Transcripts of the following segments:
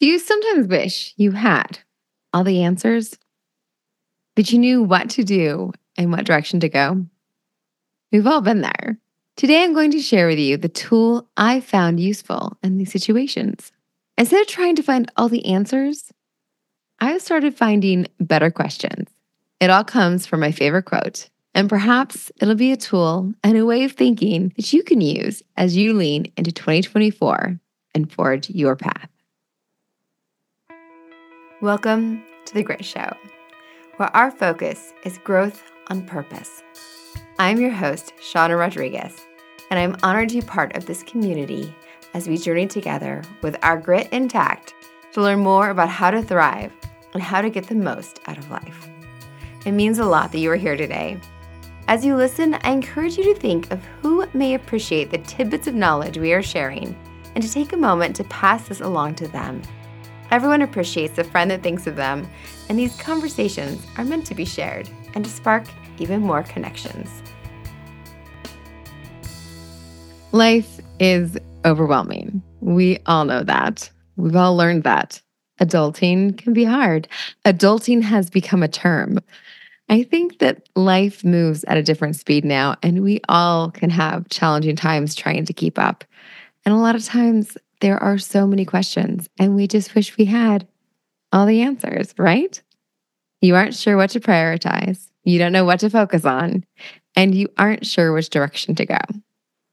Do you sometimes wish you had all the answers? That you knew what to do and what direction to go? We've all been there. Today, I'm going to share with you the tool I found useful in these situations. Instead of trying to find all the answers, I have started finding better questions. It all comes from my favorite quote, and perhaps it'll be a tool and a way of thinking that you can use as you lean into 2024 and forge your path. Welcome to The Grit Show, where our focus is growth on purpose. I'm your host, Shawna Rodrigues, and I'm honored to be part of this community as we journey together with our grit intact to learn more about how to thrive and how to get the most out of life. It means a lot that you are here today. As you listen, I encourage you to think of who may appreciate the tidbits of knowledge we are sharing and to take a moment to pass this along to them Everyone appreciates a friend that thinks of them, and these conversations are meant to be shared and to spark even more connections. Life is overwhelming. We all know that. We've all learned that. Adulting can be hard. Adulting has become a term. I think that life moves at a different speed now, and we all can have challenging times trying to keep up. And a lot of times, there are so many questions, and we just wish we had all the answers, right? You aren't sure what to prioritize, you don't know what to focus on, and you aren't sure which direction to go.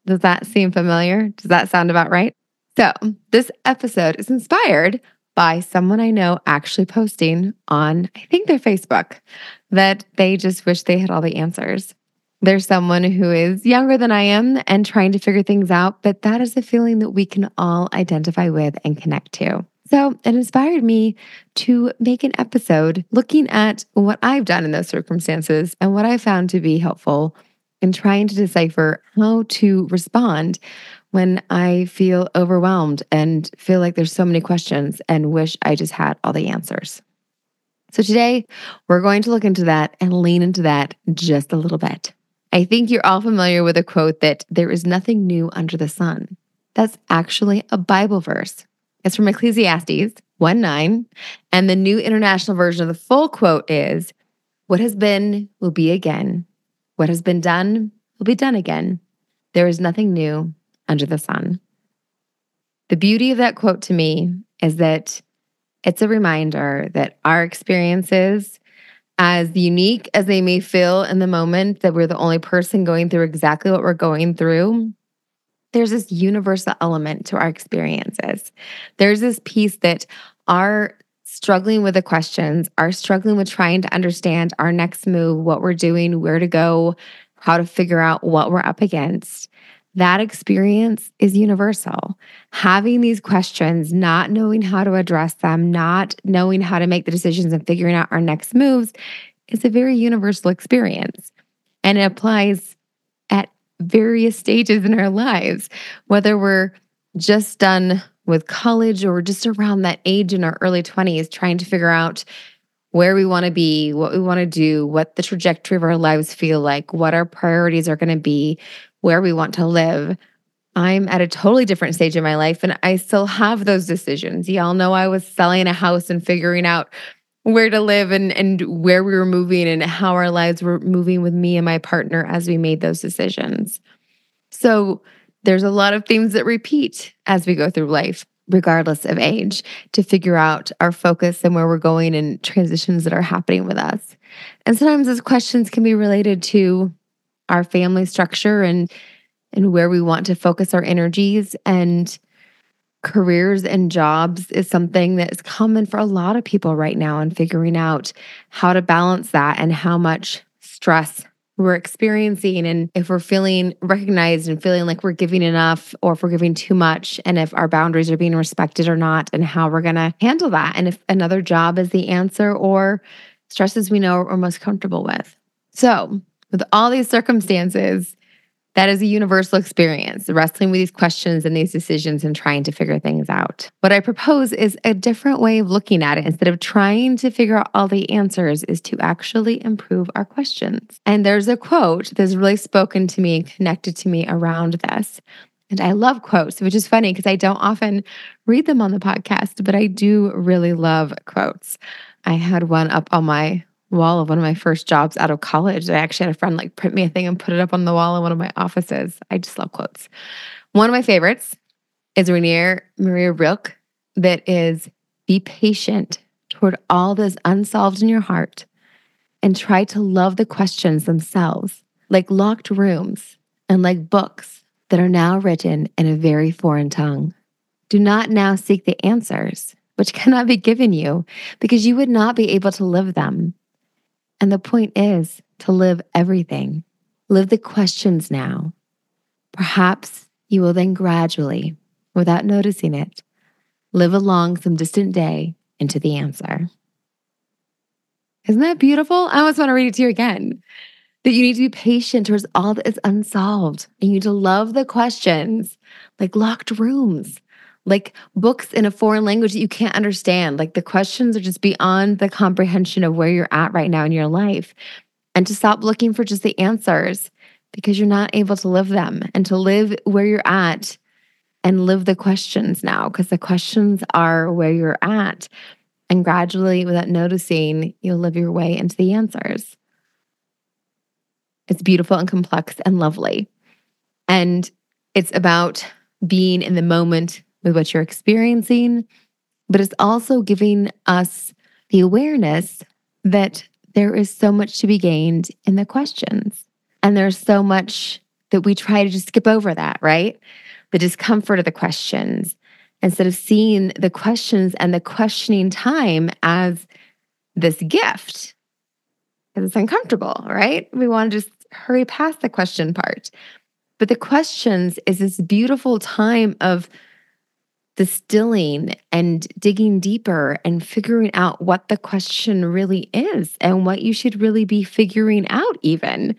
Does that seem familiar? Does that sound about right? So, this episode is inspired by someone I know actually posting on, I think, their Facebook that they just wish they had all the answers. There's someone who is younger than I am and trying to figure things out, but that is a feeling that we can all identify with and connect to. So it inspired me to make an episode looking at what I've done in those circumstances and what I found to be helpful in trying to decipher how to respond when I feel overwhelmed and feel like there's so many questions and wish I just had all the answers. So today, we're going to look into that and lean into that just a little bit. I think you're all familiar with a quote that there is nothing new under the sun. That's actually a Bible verse. It's from Ecclesiastes 1 9. And the New International Version of the full quote is What has been will be again. What has been done will be done again. There is nothing new under the sun. The beauty of that quote to me is that it's a reminder that our experiences as unique as they may feel in the moment that we're the only person going through exactly what we're going through, there's this universal element to our experiences. There's this piece that our struggling with the questions, are struggling with trying to understand our next move, what we're doing, where to go, how to figure out what we're up against that experience is universal. Having these questions, not knowing how to address them, not knowing how to make the decisions and figuring out our next moves is a very universal experience. And it applies at various stages in our lives, whether we're just done with college or just around that age in our early 20s, trying to figure out where we want to be, what we want to do, what the trajectory of our lives feel like, what our priorities are going to be, where we want to live. I'm at a totally different stage in my life and I still have those decisions. Y'all know I was selling a house and figuring out where to live and and where we were moving and how our lives were moving with me and my partner as we made those decisions. So there's a lot of themes that repeat as we go through life regardless of age to figure out our focus and where we're going and transitions that are happening with us. And sometimes those questions can be related to our family structure and and where we want to focus our energies and careers and jobs is something that is common for a lot of people right now and figuring out how to balance that and how much stress we're experiencing and if we're feeling recognized and feeling like we're giving enough or if we're giving too much and if our boundaries are being respected or not and how we're going to handle that and if another job is the answer or stresses we know we're most comfortable with. So, with all these circumstances, that is a universal experience, wrestling with these questions and these decisions and trying to figure things out. What I propose is a different way of looking at it. Instead of trying to figure out all the answers, is to actually improve our questions. And there's a quote that's really spoken to me and connected to me around this. And I love quotes, which is funny because I don't often read them on the podcast, but I do really love quotes. I had one up on my wall of one of my first jobs out of college. I actually had a friend like print me a thing and put it up on the wall in one of my offices. I just love quotes. One of my favorites is Rainer Maria Rilke that is be patient toward all that is unsolved in your heart and try to love the questions themselves, like locked rooms and like books that are now written in a very foreign tongue. Do not now seek the answers, which cannot be given you, because you would not be able to live them. And the point is to live everything. Live the questions now. Perhaps you will then gradually, without noticing it, live along some distant day into the answer. Isn't that beautiful? I almost want to read it to you again. That you need to be patient towards all that is unsolved. And you need to love the questions like locked rooms, like books in a foreign language that you can't understand. Like the questions are just beyond the comprehension of where you're at right now in your life. And to stop looking for just the answers because you're not able to live them and to live where you're at and live the questions now because the questions are where you're at. And gradually, without noticing, you'll live your way into the answers. It's beautiful and complex and lovely. And it's about being in the moment with what you're experiencing, but it's also giving us the awareness that there is so much to be gained in the questions. And there's so much that we try to just skip over that, right? The discomfort of the questions instead of seeing the questions and the questioning time as this gift because it's uncomfortable, right? We want to just hurry past the question part. But the questions is this beautiful time of distilling and digging deeper and figuring out what the question really is and what you should really be figuring out, even,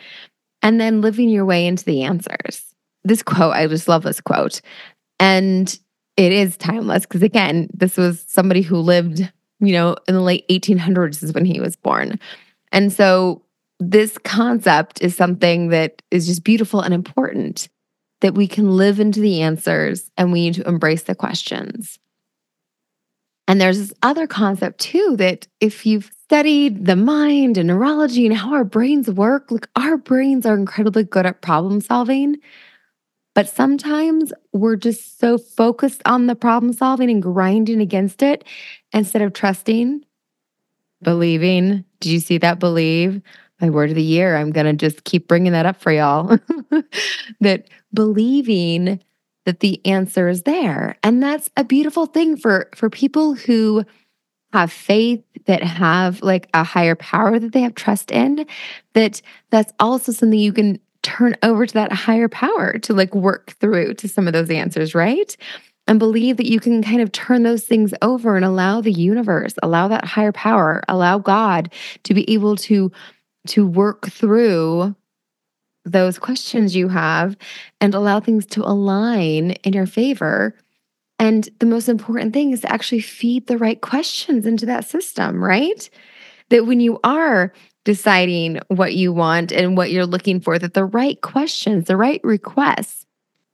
and then living your way into the answers. This quote, I just love this quote. And it is timeless because, again, this was somebody who lived, you know, in the late 1800s is when he was born. And so this concept is something that is just beautiful and important that we can live into the answers and we need to embrace the questions. And there's this other concept too that if you've studied the mind and neurology and how our brains work, like our brains are incredibly good at problem solving. But sometimes we're just so focused on the problem solving and grinding against it instead of trusting, believing. Did you see that? Believe my word of the year. I'm going to just keep bringing that up for y'all. that believing that the answer is there. And that's a beautiful thing for for people who have faith that have like a higher power that they have trust in that that's also something you can turn over to that higher power to like work through to some of those answers, right? And believe that you can kind of turn those things over and allow the universe, allow that higher power, allow God to be able to to work through those questions you have and allow things to align in your favor. And the most important thing is to actually feed the right questions into that system, right? That when you are deciding what you want and what you're looking for, that the right questions, the right requests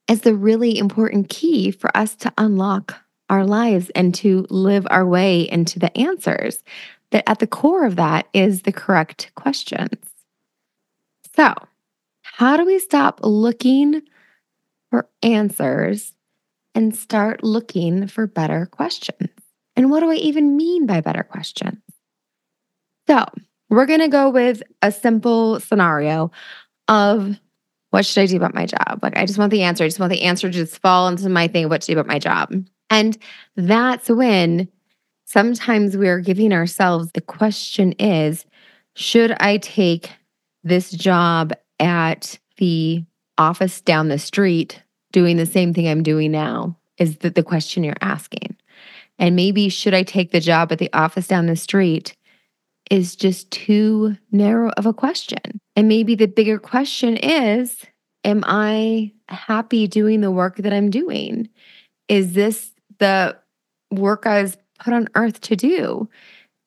is the really important key for us to unlock our lives and to live our way into the answers. That at the core of that is the correct questions. So, how do we stop looking for answers and start looking for better questions? And what do I even mean by better questions? So, we're going to go with a simple scenario of what should I do about my job? Like, I just want the answer. I just want the answer to just fall into my thing, what to do about my job. And that's when sometimes we're giving ourselves the question is, should I take this job at the office down the street doing the same thing I'm doing now? Is that the question you're asking? And maybe should I take the job at the office down the street is just too narrow of a question. And maybe the bigger question is Am I happy doing the work that I'm doing? Is this the work I was put on earth to do?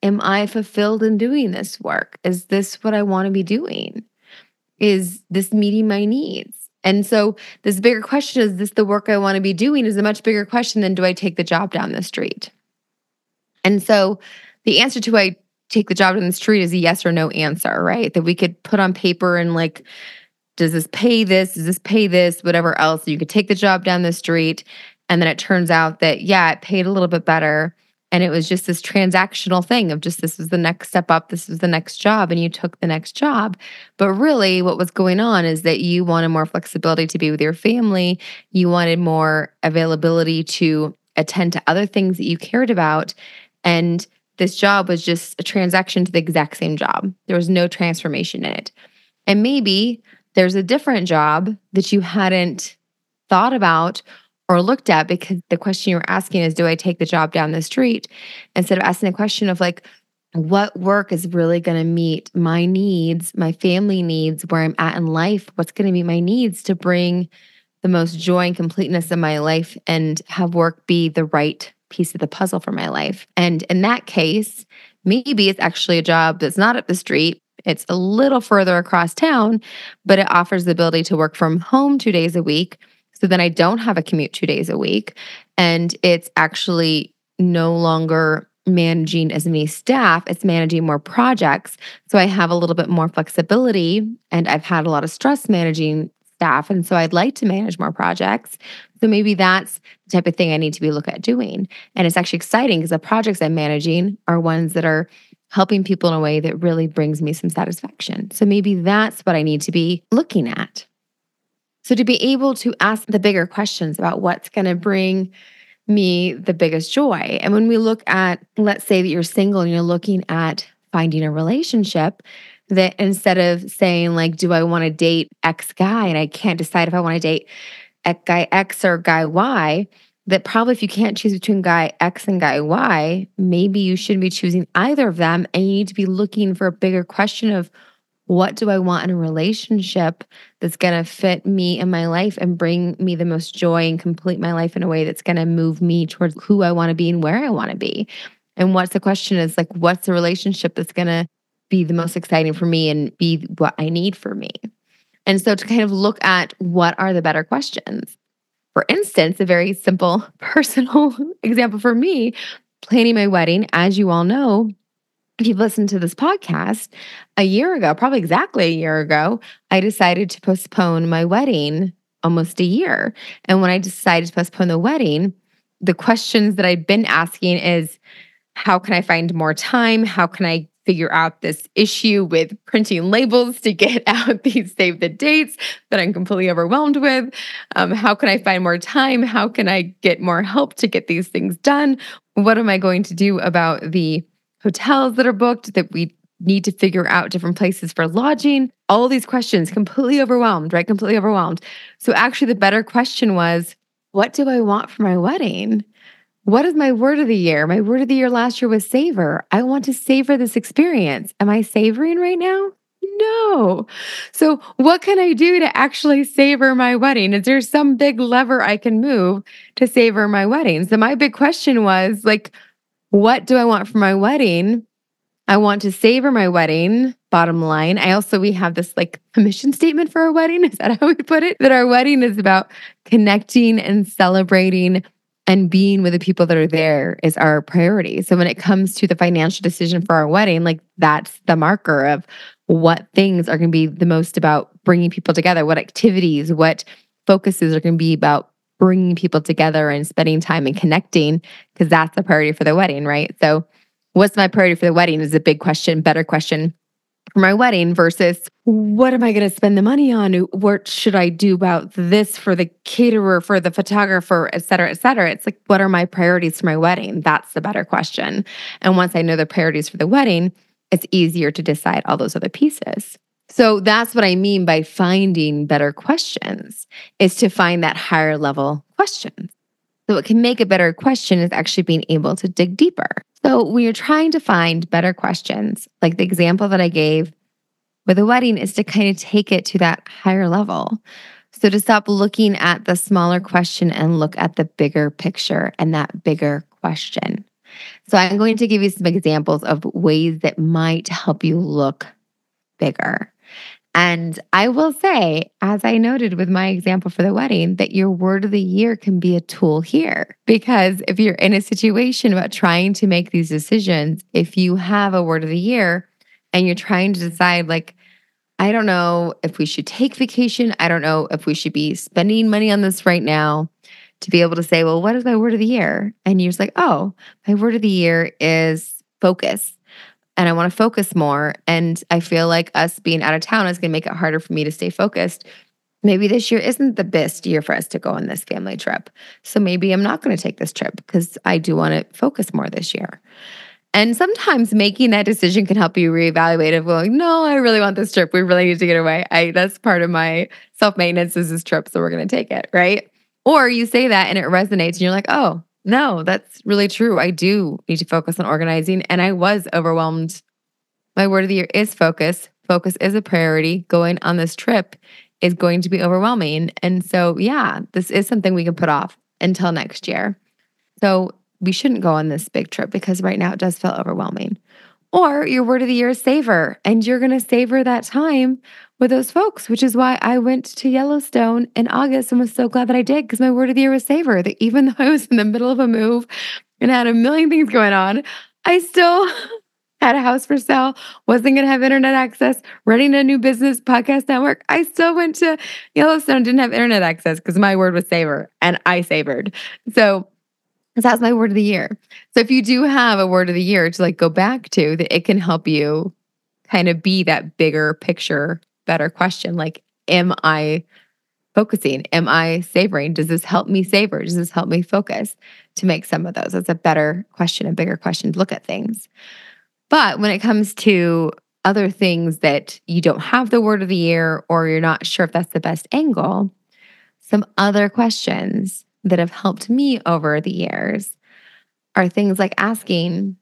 Am I fulfilled in doing this work? Is this what I want to be doing? Is this meeting my needs? And so, this bigger question is this the work I want to be doing? Is a much bigger question than do I take the job down the street? And so, the answer to I take the job down the street is a yes or no answer, right? That we could put on paper and like, does this pay this? Does this pay this? Whatever else. You could take the job down the street. And then it turns out that, yeah, it paid a little bit better and it was just this transactional thing of just this was the next step up, this was the next job, and you took the next job. But really, what was going on is that you wanted more flexibility to be with your family, you wanted more availability to attend to other things that you cared about. And this job was just a transaction to the exact same job. There was no transformation in it. And maybe there's a different job that you hadn't thought about or looked at because the question you're asking is do I take the job down the street instead of asking the question of like what work is really going to meet my needs, my family needs, where I'm at in life, what's going to meet my needs to bring the most joy and completeness in my life and have work be the right piece of the puzzle for my life. And in that case, maybe it's actually a job that's not up the street. It's a little further across town, but it offers the ability to work from home two days a week so then I don't have a commute two days a week. And it's actually no longer managing as many staff, it's managing more projects. So I have a little bit more flexibility and I've had a lot of stress managing staff. And so I'd like to manage more projects. So maybe that's the type of thing I need to be looking at doing. And it's actually exciting because the projects I'm managing are ones that are helping people in a way that really brings me some satisfaction. So maybe that's what I need to be looking at. So to be able to ask the bigger questions about what's going to bring me the biggest joy. And when we look at, let's say that you're single and you're looking at finding a relationship, that instead of saying, like, do I want to date X guy and I can't decide if I want to date guy X or guy Y, that probably if you can't choose between guy X and guy Y, maybe you shouldn't be choosing either of them. And you need to be looking for a bigger question of what do I want in a relationship that's going to fit me in my life and bring me the most joy and complete my life in a way that's going to move me towards who I want to be and where I want to be? And what's the question is like, what's the relationship that's going to be the most exciting for me and be what I need for me? And so to kind of look at what are the better questions. For instance, a very simple personal example for me, planning my wedding, as you all know, if you've listened to this podcast, a year ago, probably exactly a year ago, I decided to postpone my wedding almost a year. And when I decided to postpone the wedding, the questions that I'd been asking is how can I find more time? How can I figure out this issue with printing labels to get out these save the dates that I'm completely overwhelmed with? Um, how can I find more time? How can I get more help to get these things done? What am I going to do about the hotels that are booked, that we need to figure out different places for lodging. All these questions, completely overwhelmed, right? Completely overwhelmed. So, actually, the better question was what do I want for my wedding? What is my word of the year? My word of the year last year was savor. I want to savor this experience. Am I savoring right now? No. So, what can I do to actually savor my wedding? Is there some big lever I can move to savor my wedding? So, my big question was like, what do I want for my wedding? I want to savor my wedding, bottom line. I also, we have this like mission statement for our wedding. Is that how we put it? That our wedding is about connecting and celebrating and being with the people that are there is our priority. So when it comes to the financial decision for our wedding, like that's the marker of what things are going to be the most about bringing people together, what activities, what focuses are going to be about bringing people together and spending time and connecting because that's the priority for the wedding, right? So, what's my priority for the wedding is a big question, better question for my wedding versus what am I going to spend the money on? What should I do about this for the caterer, for the photographer, et cetera, et cetera? It's like, what are my priorities for my wedding? That's the better question. And once I know the priorities for the wedding, it's easier to decide all those other pieces. So that's what I mean by finding better questions is to find that higher level questions. So what can make a better question is actually being able to dig deeper. So when you're trying to find better questions, like the example that I gave with a wedding is to kind of take it to that higher level. So to stop looking at the smaller question and look at the bigger picture and that bigger question. So I'm going to give you some examples of ways that might help you look bigger. And I will say, as I noted with my example for the wedding, that your word of the year can be a tool here. Because if you're in a situation about trying to make these decisions, if you have a word of the year and you're trying to decide, like, I don't know if we should take vacation, I don't know if we should be spending money on this right now, to be able to say, well, what is my word of the year? And you're just like, oh, my word of the year is focus and I want to focus more. And I feel like us being out of town is going to make it harder for me to stay focused. Maybe this year isn't the best year for us to go on this family trip. So maybe I'm not going to take this trip because I do want to focus more this year. And sometimes making that decision can help you reevaluate of going, no, I really want this trip. We really need to get away. I that's part of my self-maintenance is this trip. So we're gonna take it. Right. Or you say that and it resonates and you're like, oh, no, that's really true. I do need to focus on organizing. And I was overwhelmed. My word of the year is focus. Focus is a priority. Going on this trip is going to be overwhelming. And so, yeah, this is something we can put off until next year. So, we shouldn't go on this big trip because right now it does feel overwhelming. Or your word of the year is savor, and you're going to savor that time with those folks, which is why I went to Yellowstone in August and was so glad that I did because my word of the year was savor. That even though I was in the middle of a move and had a million things going on, I still had a house for sale, wasn't going to have internet access, running a new business podcast network. I still went to Yellowstone, didn't have internet access because my word was savor and I savored. So that's my word of the year. So if you do have a word of the year to like go back to, that it can help you kind of be that bigger picture, better question. Like, am I focusing? Am I savoring? Does this help me savor? Does this help me focus to make some of those? That's a better question, a bigger question to look at things. But when it comes to other things that you don't have the word of the year or you're not sure if that's the best angle, some other questions that have helped me over the years are things like asking,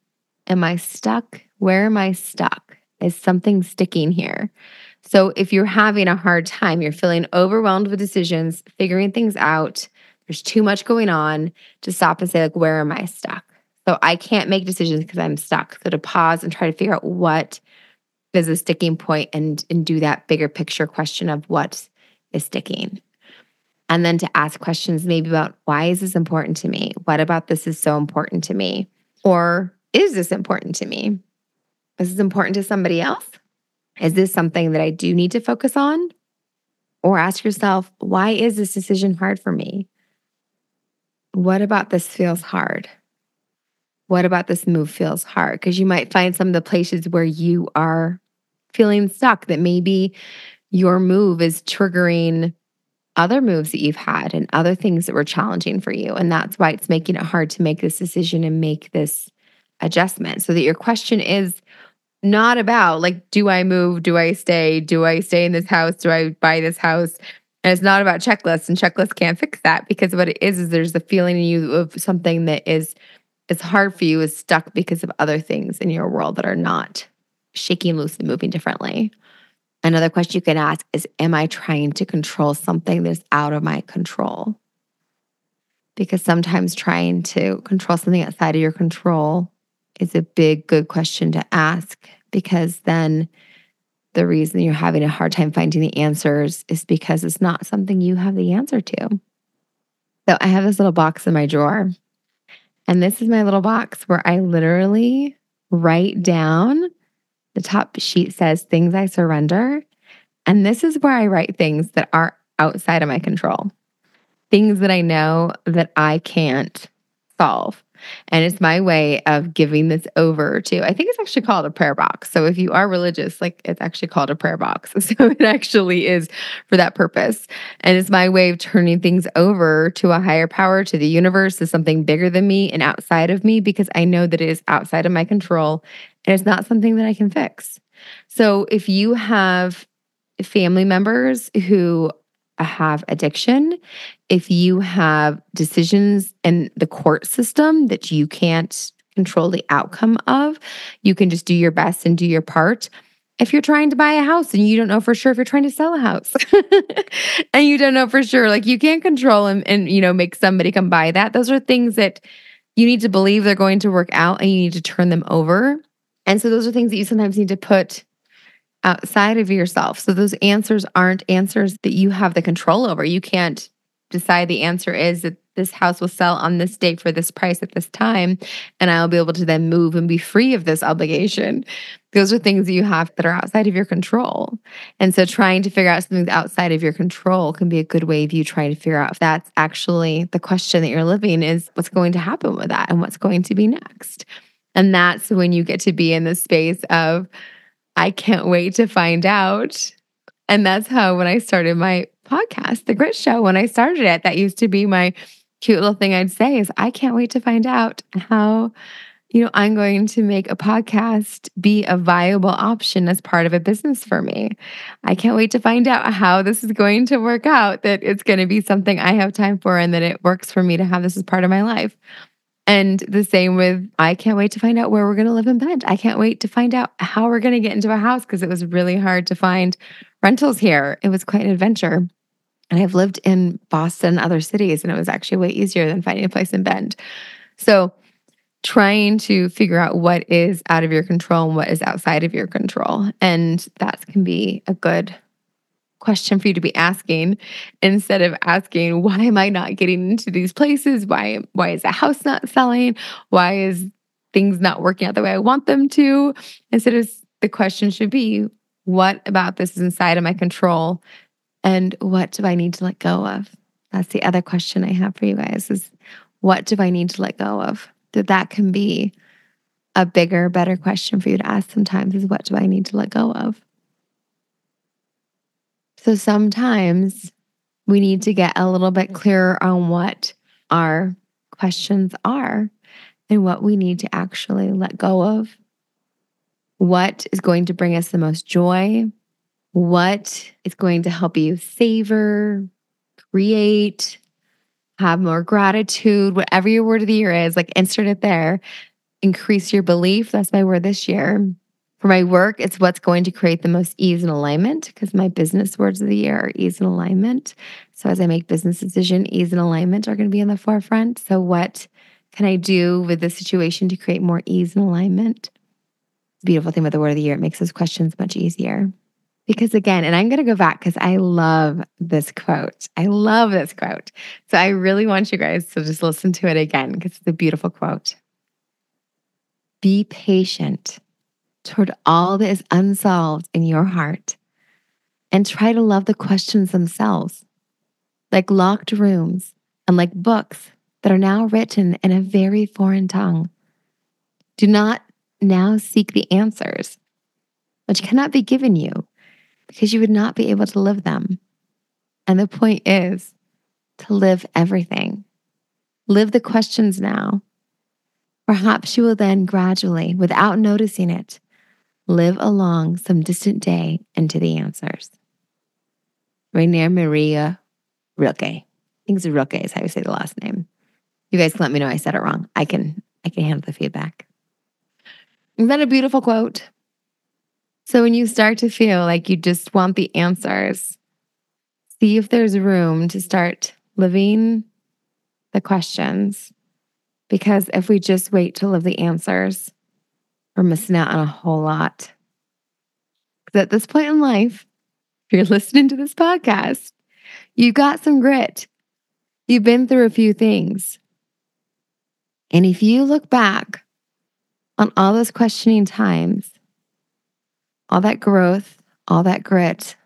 Am I stuck? Where am I stuck? Is something sticking here? So, if you're having a hard time, you're feeling overwhelmed with decisions, figuring things out, there's too much going on, to stop and say, like, where am I stuck? So I can't make decisions because I'm stuck. So to pause and try to figure out what is a sticking point and and do that bigger picture question of what is sticking and then to ask questions maybe about why is this important to me? What about this is so important to me? Or is this important to me? Is this important to somebody else? Is this something that I do need to focus on? Or ask yourself, why is this decision hard for me? What about this feels hard? What about this move feels hard? Because you might find some of the places where you are feeling stuck that maybe your move is triggering other moves that you've had and other things that were challenging for you. And that's why it's making it hard to make this decision and make this adjustment. So that your question is not about like, do I move? Do I stay? Do I stay in this house? Do I buy this house? And it's not about checklists, and checklists can't fix that because what it is is there's a feeling in you of something that is it's hard for you is stuck because of other things in your world that are not shaking loose and moving differently. Another question you can ask is Am I trying to control something that's out of my control? Because sometimes trying to control something outside of your control is a big, good question to ask because then the reason you're having a hard time finding the answers is because it's not something you have the answer to. So I have this little box in my drawer, and this is my little box where I literally write down the top sheet says things I surrender. And this is where I write things that are outside of my control, things that I know that I can't solve. And it's my way of giving this over to, I think it's actually called a prayer box. So if you are religious, like it's actually called a prayer box. So it actually is for that purpose. And it's my way of turning things over to a higher power, to the universe, to something bigger than me and outside of me, because I know that it is outside of my control and it's not something that I can fix. So if you have family members who have addiction, if you have decisions in the court system that you can't control the outcome of, you can just do your best and do your part. If you're trying to buy a house and you don't know for sure if you're trying to sell a house and you don't know for sure, like you can't control and, and, you know, make somebody come buy that. Those are things that you need to believe they're going to work out and you need to turn them over and so those are things that you sometimes need to put outside of yourself. So those answers aren't answers that you have the control over. You can't decide the answer is that this house will sell on this date for this price at this time, and I'll be able to then move and be free of this obligation. Those are things that you have that are outside of your control. And so trying to figure out something outside of your control can be a good way of you trying to figure out if that's actually the question that you're living is what's going to happen with that and what's going to be next. And that's when you get to be in the space of, I can't wait to find out. And that's how when I started my podcast, The Grit Show, when I started it, that used to be my cute little thing I'd say is I can't wait to find out how you know, I'm going to make a podcast be a viable option as part of a business for me. I can't wait to find out how this is going to work out, that it's going to be something I have time for and that it works for me to have this as part of my life. And the same with, I can't wait to find out where we're going to live in Bend. I can't wait to find out how we're going to get into a house because it was really hard to find rentals here. It was quite an adventure. And I've lived in Boston other cities, and it was actually way easier than finding a place in Bend. So, trying to figure out what is out of your control and what is outside of your control. And that can be a good question for you to be asking instead of asking why am i not getting into these places? Why why is the house not selling? Why is things not working out the way i want them to? Instead of the question should be what about this is inside of my control? And what do i need to let go of? That's the other question i have for you guys is what do i need to let go of? That that can be a bigger better question for you to ask sometimes is what do i need to let go of so sometimes we need to get a little bit clearer on what our questions are and what we need to actually let go of. What is going to bring us the most joy? What is going to help you savor, create, have more gratitude, whatever your word of the year is, like insert it there. Increase your belief. That's my word this year. For my work, it's what's going to create the most ease and alignment because my business words of the year are ease and alignment. So as I make business decision, ease and alignment are going to be in the forefront. So what can I do with this situation to create more ease and alignment? Beautiful thing about the word of the year, it makes those questions much easier. Because again, and I'm going to go back because I love this quote. I love this quote. So I really want you guys to just listen to it again because it's a beautiful quote. Be patient toward all that is unsolved in your heart and try to love the questions themselves, like locked rooms and like books that are now written in a very foreign tongue. Do not now seek the answers, which cannot be given you because you would not be able to live them. And the point is to live everything. Live the questions now. Perhaps you will then gradually, without noticing it, live along some distant day into the answers. Rainer Maria Rilke. I think it's Rilke is how you say the last name. You guys can let me know I said it wrong. I can I can handle the feedback. Is that a beautiful quote? So when you start to feel like you just want the answers, see if there's room to start living the questions. Because if we just wait to live the answers, we're missing out on a whole lot. Because at this point in life, if you're listening to this podcast, you've got some grit. You've been through a few things. And if you look back on all those questioning times, all that growth, all that grit,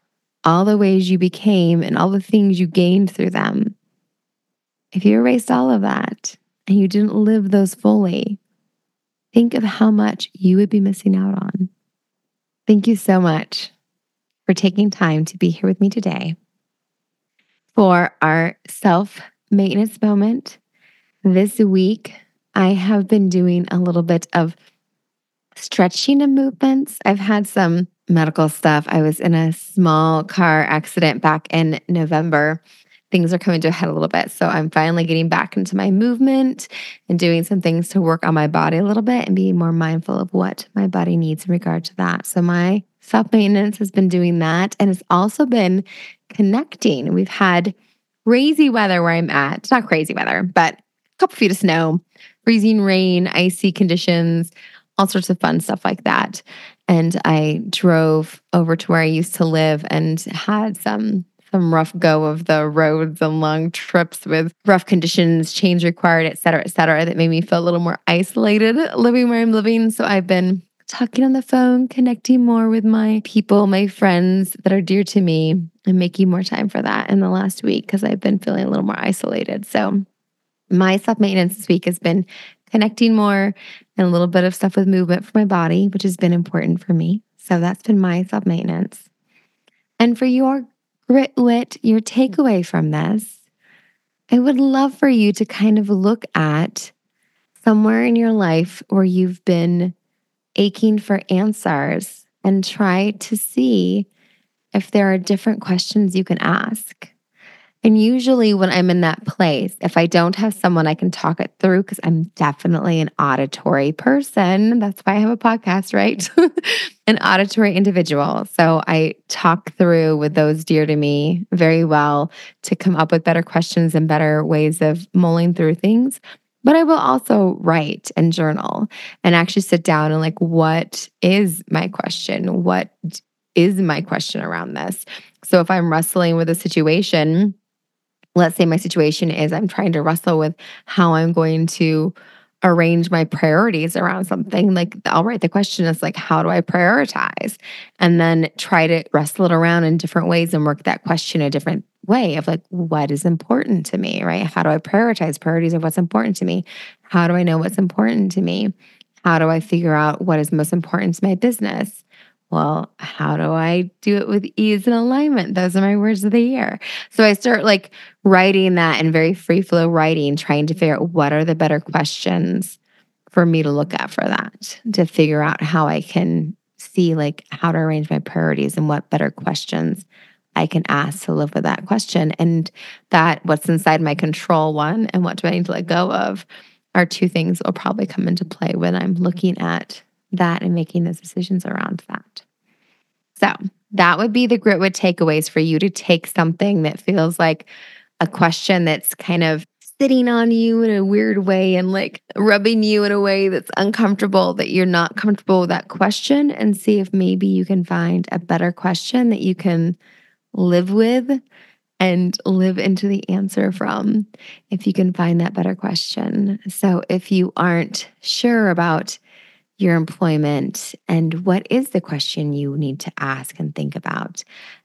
all the ways you became, and all the things you gained through them, if you erased all of that and you didn't live those fully, think of how much you would be missing out on. Thank you so much for taking time to be here with me today for our self maintenance moment. This week, I have been doing a little bit of stretching and movements. I've had some medical stuff. I was in a small car accident back in November things are coming to a head a little bit. So I'm finally getting back into my movement and doing some things to work on my body a little bit and being more mindful of what my body needs in regard to that. So my self maintenance has been doing that and it's also been connecting. We've had crazy weather where I'm at. It's not crazy weather, but a couple feet of snow, freezing rain, icy conditions all sorts of fun stuff like that. And I drove over to where I used to live and had some some rough go of the roads and long trips with rough conditions, change required, et cetera, et cetera, that made me feel a little more isolated living where I'm living. So I've been talking on the phone, connecting more with my people, my friends that are dear to me, and making more time for that in the last week because I've been feeling a little more isolated. So, my self maintenance this week has been connecting more and a little bit of stuff with movement for my body, which has been important for me. So, that's been my self maintenance. And for your grit wit, your takeaway from this, I would love for you to kind of look at somewhere in your life where you've been aching for answers and try to see if there are different questions you can ask. And usually, when I'm in that place, if I don't have someone I can talk it through, because I'm definitely an auditory person, that's why I have a podcast, right? an auditory individual. So I talk through with those dear to me very well to come up with better questions and better ways of mulling through things. But I will also write and journal and actually sit down and like, what is my question? What is my question around this? So if I'm wrestling with a situation, let's say my situation is I'm trying to wrestle with how I'm going to arrange my priorities around something like i'll write the question as like how do i prioritize? And then try to wrestle it around in different ways and work that question a different way of like what is important to me right? How do i prioritize priorities of what's important to me? How do i know what's important to me? How do i figure out what is most important to my business well, how do I do it with ease and alignment? Those are my words of the year. So I start like writing that and very free flow writing, trying to figure out what are the better questions for me to look at for that, to figure out how I can see like how to arrange my priorities and what better questions I can ask to live with that question. And that what's inside my control, one, and what do I need to let go of are two things that will probably come into play when I'm looking at that and making those decisions around that. So that would be the grit wit takeaways for you to take something that feels like a question that's kind of sitting on you in a weird way and like rubbing you in a way that's uncomfortable, that you're not comfortable with that question, and see if maybe you can find a better question that you can live with and live into the answer from if you can find that better question. So if you aren't sure about your employment and what is the question you need to ask and think about.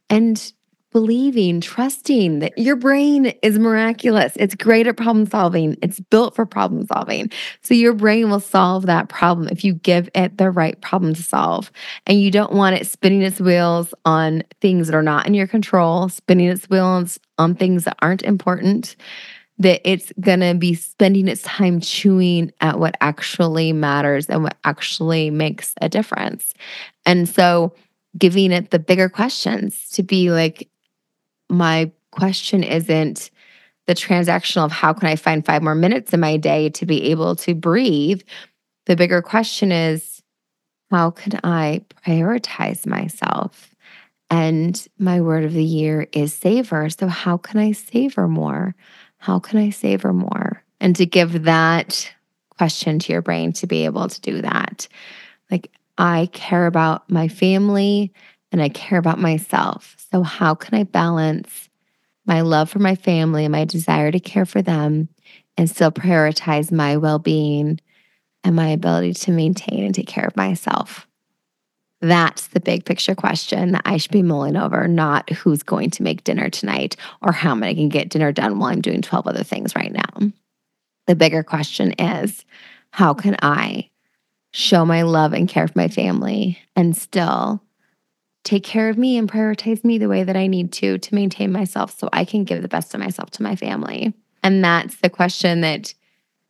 And believing, trusting that your brain is miraculous. It's great at problem solving. It's built for problem solving. So your brain will solve that problem if you give it the right problem to solve. And you don't want it spinning its wheels on things that are not in your control, spinning its wheels on things that aren't important that it's going to be spending its time chewing at what actually matters and what actually makes a difference. And so giving it the bigger questions to be like, my question isn't the transactional of how can I find five more minutes in my day to be able to breathe. The bigger question is, how can I prioritize myself? And my word of the year is savor. So, how can I savor more? How can I savor more? And to give that question to your brain to be able to do that. Like, I care about my family and I care about myself. So, how can I balance my love for my family and my desire to care for them and still prioritize my well being and my ability to maintain and take care of myself? That's the big picture question that I should be mulling over, not who's going to make dinner tonight or how I can get dinner done while I'm doing 12 other things right now. The bigger question is how can I show my love and care for my family and still take care of me and prioritize me the way that I need to to maintain myself so I can give the best of myself to my family? And that's the question that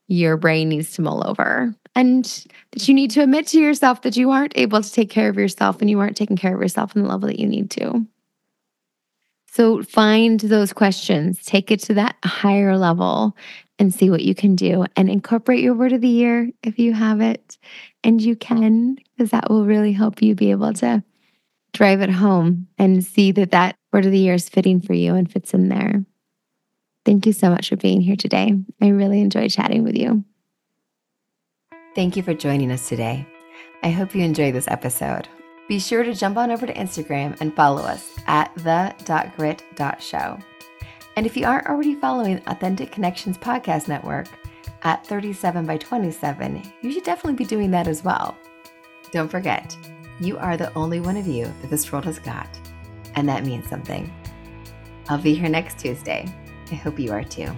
your brain needs to mull over and that you need to admit to yourself that you aren't able to take care of yourself and you aren't taking care of yourself in the level that you need to. So find those questions, take it to that higher level and see what you can do and incorporate your word of the year if you have it. And you can, because that will really help you be able to drive it home and see that that word of the year is fitting for you and fits in there. Thank you so much for being here today. I really enjoyed chatting with you. Thank you for joining us today. I hope you enjoyed this episode. Be sure to jump on over to Instagram and follow us at the.grit.show. And if you aren't already following Authentic Connections Podcast Network at 37 by 27, you should definitely be doing that as well. Don't forget, you are the only one of you that this world has got, and that means something. I'll be here next Tuesday. I hope you are too.